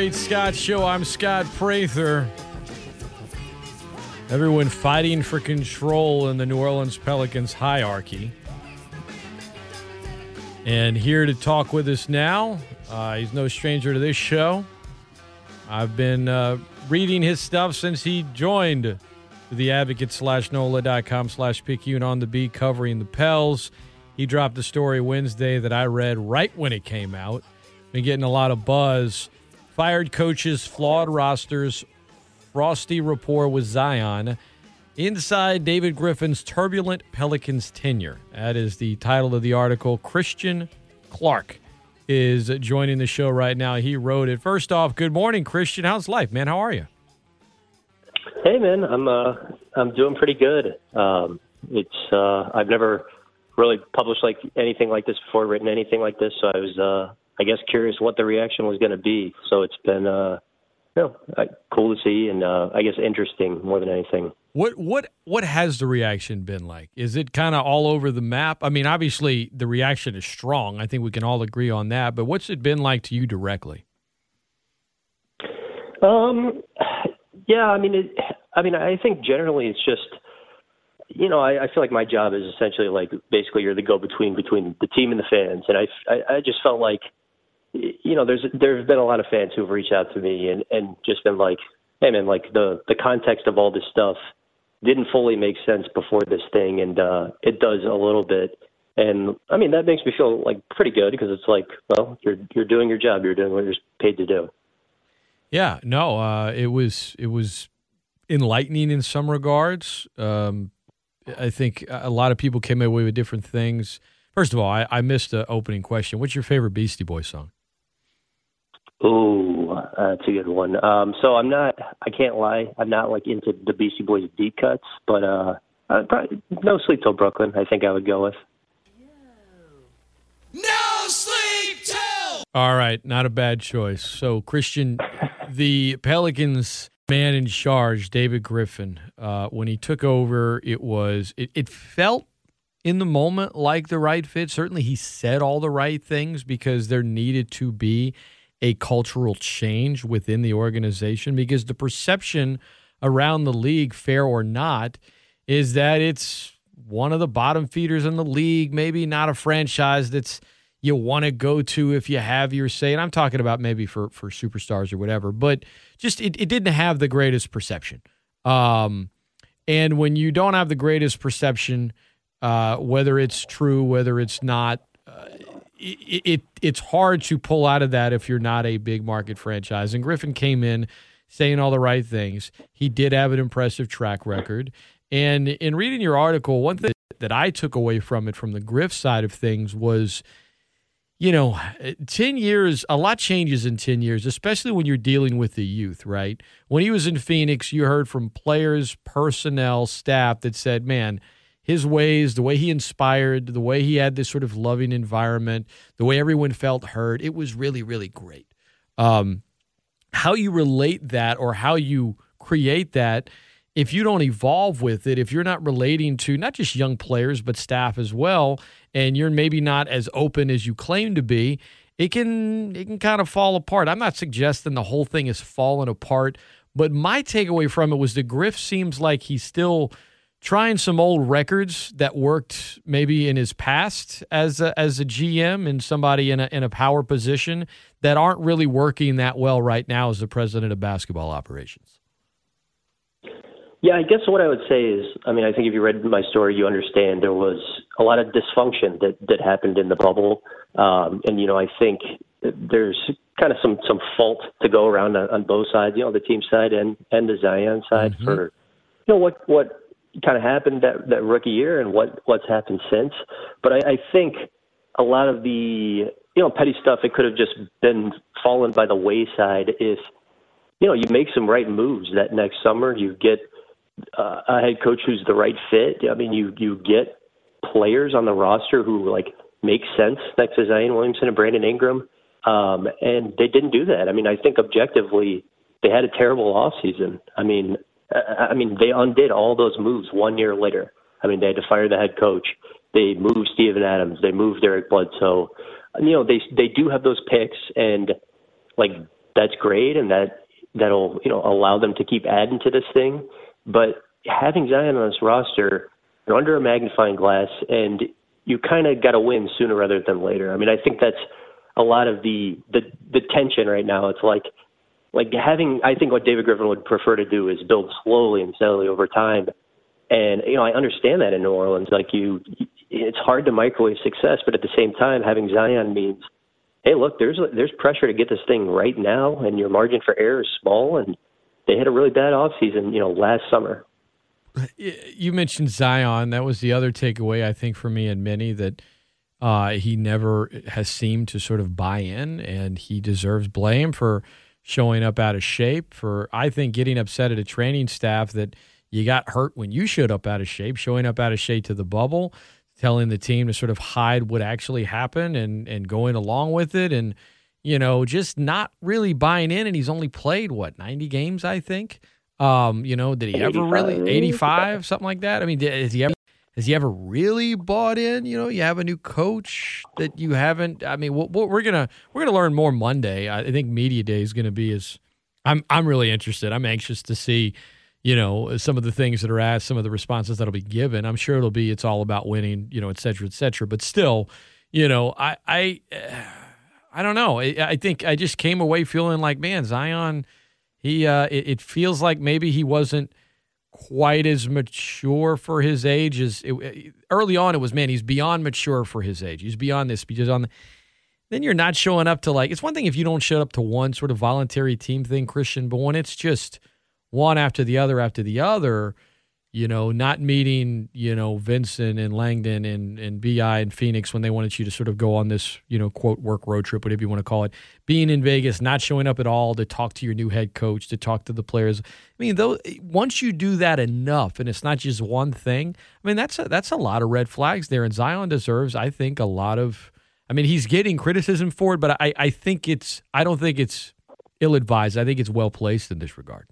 Great Scott Show. I'm Scott Prather. Everyone fighting for control in the New Orleans Pelicans hierarchy. And here to talk with us now, uh, he's no stranger to this show. I've been uh, reading his stuff since he joined the advocate slash NOLA.com slash PICU on the beat covering the Pels. He dropped a story Wednesday that I read right when it came out. Been getting a lot of buzz. Fired coaches, flawed rosters, frosty rapport with Zion. Inside David Griffin's turbulent Pelicans tenure. That is the title of the article. Christian Clark is joining the show right now. He wrote it. First off, good morning, Christian. How's life, man? How are you? Hey, man. I'm uh, I'm doing pretty good. Um, it's uh, I've never really published like anything like this before, written anything like this. So I was, uh, I guess, curious what the reaction was going to be. So it's been, uh, you know, cool to see, and uh, I guess interesting more than anything. What what what has the reaction been like? Is it kind of all over the map? I mean, obviously the reaction is strong. I think we can all agree on that. But what's it been like to you directly? Um, yeah, I mean, it, I mean, I think generally it's just you know, I, I feel like my job is essentially like basically you're the go-between between the team and the fans, and I, I, I just felt like, you know, there's there's been a lot of fans who've reached out to me and and just been like, hey man, like the the context of all this stuff didn't fully make sense before this thing, and uh, it does a little bit. And I mean that makes me feel like pretty good because it's like, well, you're you're doing your job, you're doing what you're paid to do. Yeah, no, uh, it was it was enlightening in some regards. Um, I think a lot of people came away with different things. First of all, I, I missed the opening question. What's your favorite Beastie Boys song? Oh, that's a good one. Um, so I'm not. I can't lie. I'm not like into the Beastie Boys deep cuts, but uh, probably, no sleep till Brooklyn. I think I would go with. No sleep till. All right, not a bad choice. So Christian, the Pelicans man in charge, David Griffin, uh, when he took over, it was it, it felt in the moment like the right fit. Certainly, he said all the right things because there needed to be a cultural change within the organization because the perception around the league, fair or not, is that it's one of the bottom feeders in the league, maybe not a franchise that's you want to go to if you have your say. And I'm talking about maybe for for superstars or whatever, but just it, it didn't have the greatest perception. Um, and when you don't have the greatest perception, uh, whether it's true, whether it's not, it, it it's hard to pull out of that if you're not a big market franchise. And Griffin came in saying all the right things. He did have an impressive track record. And in reading your article, one thing that I took away from it from the Griff side of things was you know, 10 years, a lot changes in 10 years, especially when you're dealing with the youth, right? When he was in Phoenix, you heard from players, personnel, staff that said, man, his ways, the way he inspired, the way he had this sort of loving environment, the way everyone felt heard, it was really, really great. Um, how you relate that or how you create that if you don't evolve with it, if you're not relating to not just young players, but staff as well, and you're maybe not as open as you claim to be, it can it can kind of fall apart. I'm not suggesting the whole thing is falling apart, but my takeaway from it was the Griff seems like he's still trying some old records that worked maybe in his past as a, as a GM and somebody in a in a power position that aren't really working that well right now as the president of basketball operations. Yeah, I guess what I would say is, I mean, I think if you read my story, you understand there was a lot of dysfunction that that happened in the bubble, um, and you know, I think there's kind of some some fault to go around on, on both sides, you know, the team side and and the Zion side mm-hmm. for you know what what kind of happened that that rookie year and what what's happened since. But I, I think a lot of the you know petty stuff it could have just been fallen by the wayside if you know you make some right moves that next summer you get uh, a head coach who's the right fit. I mean, you you get players on the roster who like make sense next to Zion Williamson and Brandon Ingram, um, and they didn't do that. I mean, I think objectively they had a terrible off season. I mean, I, mean they undid all those moves one year later. I mean, they had to fire the head coach. They moved Steven Adams. They moved Eric Bledsoe. You know, they they do have those picks, and like that's great, and that that'll you know allow them to keep adding to this thing. But having Zion on this roster, you're under a magnifying glass, and you kind of got to win sooner rather than later. I mean, I think that's a lot of the the the tension right now. It's like like having I think what David Griffin would prefer to do is build slowly and steadily over time. And you know, I understand that in New Orleans. Like you, it's hard to microwave success, but at the same time, having Zion means, hey, look, there's there's pressure to get this thing right now, and your margin for error is small. And they had a really bad offseason, you know, last summer. You mentioned Zion. That was the other takeaway I think for me and many that uh, he never has seemed to sort of buy in, and he deserves blame for showing up out of shape. For I think getting upset at a training staff that you got hurt when you showed up out of shape, showing up out of shape to the bubble, telling the team to sort of hide what actually happened and and going along with it, and you know just not really buying in. And he's only played what ninety games, I think. Um, you know, did he ever really eighty five something like that? I mean, did, has he ever has he ever really bought in? You know, you have a new coach that you haven't. I mean, what, what we're gonna we're gonna learn more Monday. I think media day is gonna be as. I'm I'm really interested. I'm anxious to see, you know, some of the things that are asked, some of the responses that'll be given. I'm sure it'll be it's all about winning, you know, et cetera, et cetera. But still, you know, I I I don't know. I, I think I just came away feeling like, man, Zion. He uh, it, it feels like maybe he wasn't quite as mature for his age as it, early on. It was man, he's beyond mature for his age. He's beyond this. Because on the, then you're not showing up to like it's one thing if you don't show up to one sort of voluntary team thing, Christian, but when it's just one after the other after the other, you know, not meeting, you know, Vincent and Langdon and, and BI and Phoenix when they wanted you to sort of go on this, you know, quote, work road trip, whatever you want to call it. Being in Vegas, not showing up at all to talk to your new head coach, to talk to the players. I mean, though, eh, once you do that enough and it's not just one thing, I mean, that's a, that's a lot of red flags there. And Zion deserves, I think, a lot of, I mean, he's getting criticism for it, but I, I think it's, I don't think it's ill advised. I think it's well placed in this regard.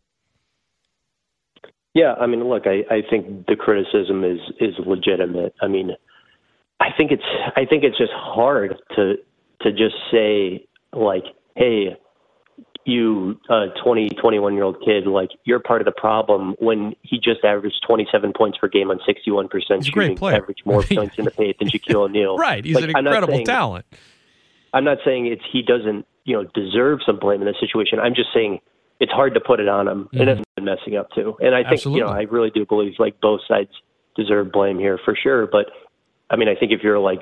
Yeah, I mean, look, I, I think the criticism is is legitimate. I mean, I think it's I think it's just hard to to just say like, hey, you uh 20 21 year old kid like you're part of the problem when he just averaged 27 points per game on 61% he's shooting average more points in the paint than Shaquille O'Neal. Right he's like, an incredible saying, talent. I'm not saying it's he doesn't you know deserve some blame in this situation. I'm just saying it's hard to put it on him, mm-hmm. and it's been messing up too. And I think Absolutely. you know I really do believe like both sides deserve blame here for sure. But I mean, I think if you're like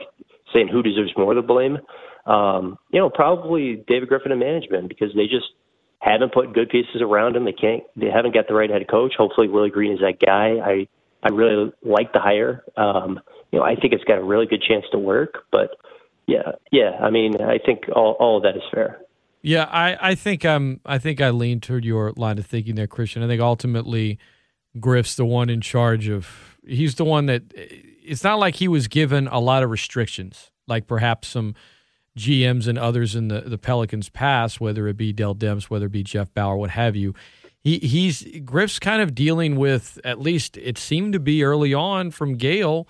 saying who deserves more of the blame, um, you know, probably David Griffin and management because they just haven't put good pieces around him. They can't. They haven't got the right head coach. Hopefully, Willie Green is that guy. I I really like the hire. Um, you know, I think it's got a really good chance to work. But yeah, yeah. I mean, I think all all of that is fair. Yeah, I, I think I'm I think I lean toward your line of thinking there, Christian. I think ultimately Griff's the one in charge of he's the one that eh, it's not like he was given a lot of restrictions, like perhaps some GMs and others in the, the Pelicans past, whether it be Dell Demps, whether it be Jeff Bower, what have you. He he's Griff's kind of dealing with at least it seemed to be early on from Gayle,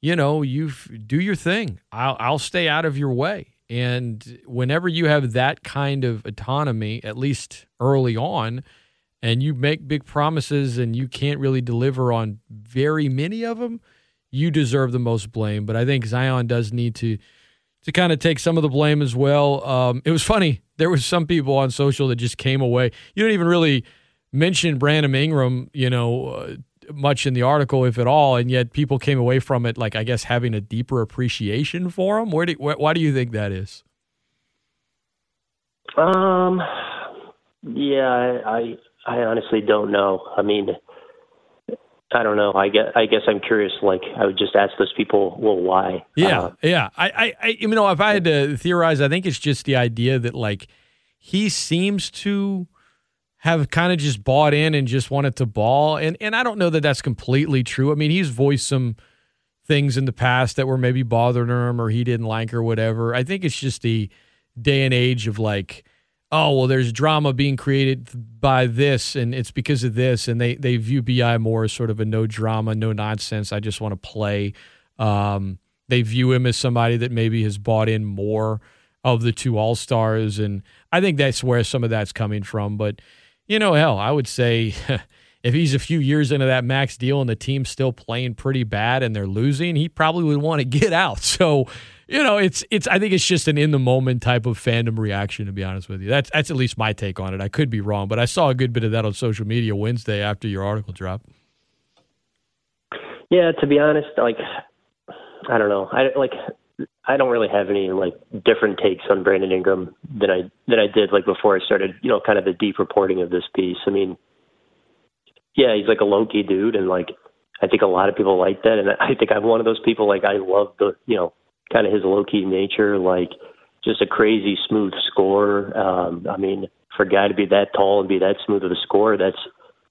you know, you do your thing. I'll I'll stay out of your way. And whenever you have that kind of autonomy, at least early on, and you make big promises and you can't really deliver on very many of them, you deserve the most blame. But I think Zion does need to to kind of take some of the blame as well. Um, it was funny. There was some people on social that just came away. You don't even really mention Brandon Ingram, you know, uh, much in the article, if at all, and yet people came away from it like I guess having a deeper appreciation for him. Where do wh- why do you think that is? Um, yeah, I I honestly don't know. I mean, I don't know. I guess I guess I'm curious. Like I would just ask those people, well, why? Yeah, uh, yeah. I, I, I, you know, if I had to theorize, I think it's just the idea that like he seems to have kind of just bought in and just wanted to ball. And and I don't know that that's completely true. I mean, he's voiced some things in the past that were maybe bothering him or he didn't like or whatever. I think it's just the day and age of like, oh well, there's drama being created by this and it's because of this, and they they view Bi more as sort of a no drama, no nonsense. I just want to play. Um, they view him as somebody that maybe has bought in more of the two All Stars, and I think that's where some of that's coming from. But you know, hell, I would say if he's a few years into that max deal and the team's still playing pretty bad and they're losing, he probably would want to get out. So, you know, it's it's I think it's just an in the moment type of fandom reaction to be honest with you. That's that's at least my take on it. I could be wrong, but I saw a good bit of that on social media Wednesday after your article dropped. Yeah, to be honest, like I don't know. I like I don't really have any like different takes on Brandon Ingram than I than I did like before I started, you know, kind of the deep reporting of this piece. I mean, yeah, he's like a low key dude, and like I think a lot of people like that, and I think I'm one of those people. Like I love the you know kind of his low key nature, like just a crazy smooth score. Um, I mean, for a guy to be that tall and be that smooth of a score, that's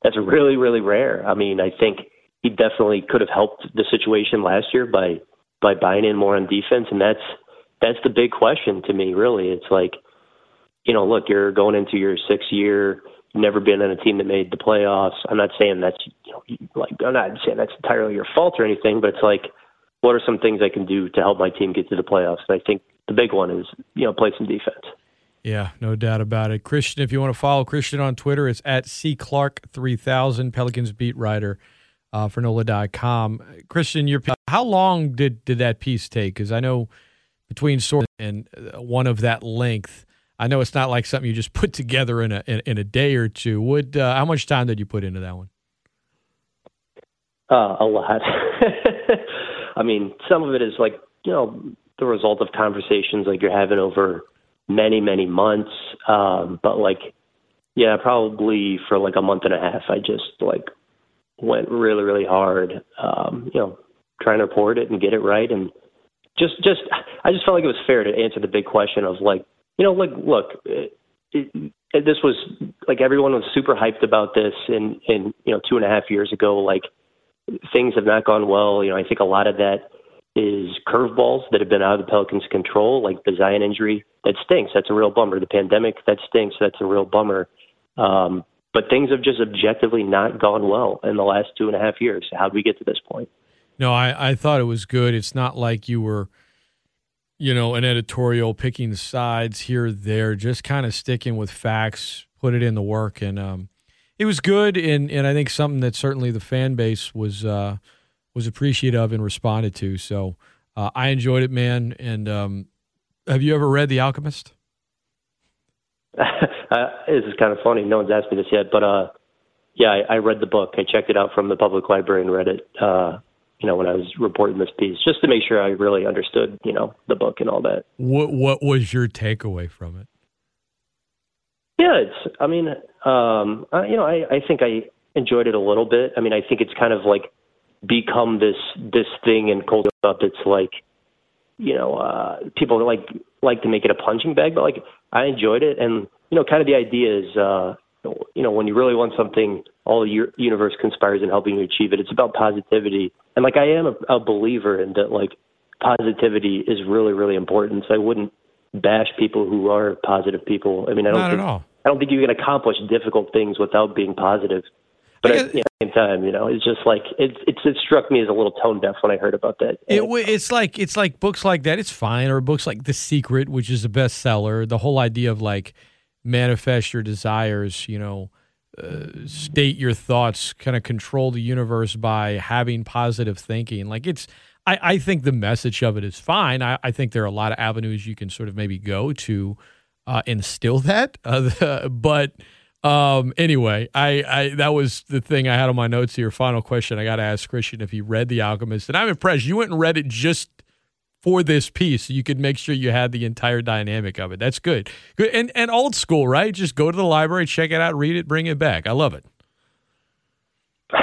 that's really really rare. I mean, I think he definitely could have helped the situation last year by by buying in more on defense, and that's that's the big question to me. Really, it's like you know, look, you're going into your sixth year never been on a team that made the playoffs. I'm not saying that's you know like I'm not saying that's entirely your fault or anything, but it's like what are some things I can do to help my team get to the playoffs? And I think the big one is you know play some defense. Yeah, no doubt about it. Christian, if you want to follow Christian on Twitter, it's at C Clark three thousand Pelicans beat writer uh, for NOLA.com. Christian, your piece, how long did did that piece take? Because I know between sort and uh, one of that length I know it's not like something you just put together in a in, in a day or two. Would uh, how much time did you put into that one? Uh, a lot. I mean, some of it is like you know the result of conversations like you're having over many many months. Um, but like, yeah, probably for like a month and a half, I just like went really really hard. Um, you know, trying to report it and get it right, and just just I just felt like it was fair to answer the big question of like you know, like, look, it, it, this was like everyone was super hyped about this, and and you know, two and a half years ago, like things have not gone well. You know, I think a lot of that is curveballs that have been out of the Pelicans' control, like the Zion injury. That stinks. That's a real bummer. The pandemic, that stinks. That's a real bummer. Um, but things have just objectively not gone well in the last two and a half years. How did we get to this point? No, I, I thought it was good. It's not like you were – you know, an editorial picking sides here there, just kind of sticking with facts, put it in the work, and um, it was good. And and I think something that certainly the fan base was uh, was appreciative of and responded to. So uh, I enjoyed it, man. And um, have you ever read The Alchemist? Uh, this is kind of funny. No one's asked me this yet, but uh, yeah, I, I read the book. I checked it out from the public library and read it. Uh, you know, when I was reporting this piece, just to make sure I really understood, you know, the book and all that. What What was your takeaway from it? Yeah, it's. I mean, um, I, you know, I, I think I enjoyed it a little bit. I mean, I think it's kind of like become this this thing in cold up. It's like, you know, uh, people like like to make it a punching bag, but like I enjoyed it, and you know, kind of the idea is, uh, you know, when you really want something, all the universe conspires in helping you achieve it. It's about positivity and like I am a, a believer in that like positivity is really really important. So I wouldn't bash people who are positive people. I mean, I don't Not think, at all. I don't think you can accomplish difficult things without being positive. But at the same time, you know, it's just like it, it, it struck me as a little tone deaf when I heard about that. It, it's like it's like books like that. It's fine, or books like The Secret, which is a bestseller. The whole idea of like manifest your desires. You know, state your thoughts, kind of control the universe by having positive thinking. Like it's, I, I think the message of it is fine. I, I, think there are a lot of avenues you can sort of maybe go to uh, instill that. Uh, but um, anyway, I, I that was the thing I had on my notes here. Final question I got to ask Christian if he read The Alchemist, and I'm impressed. You went and read it just for this piece so you could make sure you had the entire dynamic of it. That's good. Good and and old school, right? Just go to the library, check it out, read it, bring it back. I love it.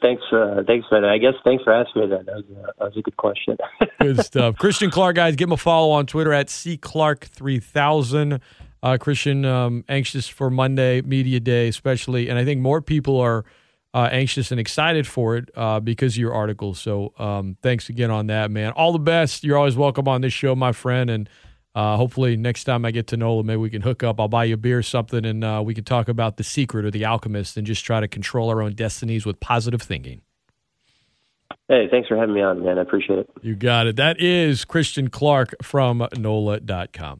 thanks, uh, thanks, man. I guess thanks for asking me that. That was a, that was a good question. good stuff. Christian Clark, guys, give him a follow on Twitter at cclark3000. Uh, Christian, um, anxious for Monday media day, especially, and I think more people are uh, anxious and excited for it uh, because of your article. So um, thanks again on that, man. All the best. You're always welcome on this show, my friend. And uh, hopefully next time I get to Nola, maybe we can hook up. I'll buy you a beer or something, and uh, we can talk about the secret or the alchemist and just try to control our own destinies with positive thinking. Hey, thanks for having me on, man. I appreciate it. You got it. That is Christian Clark from NOLA.com.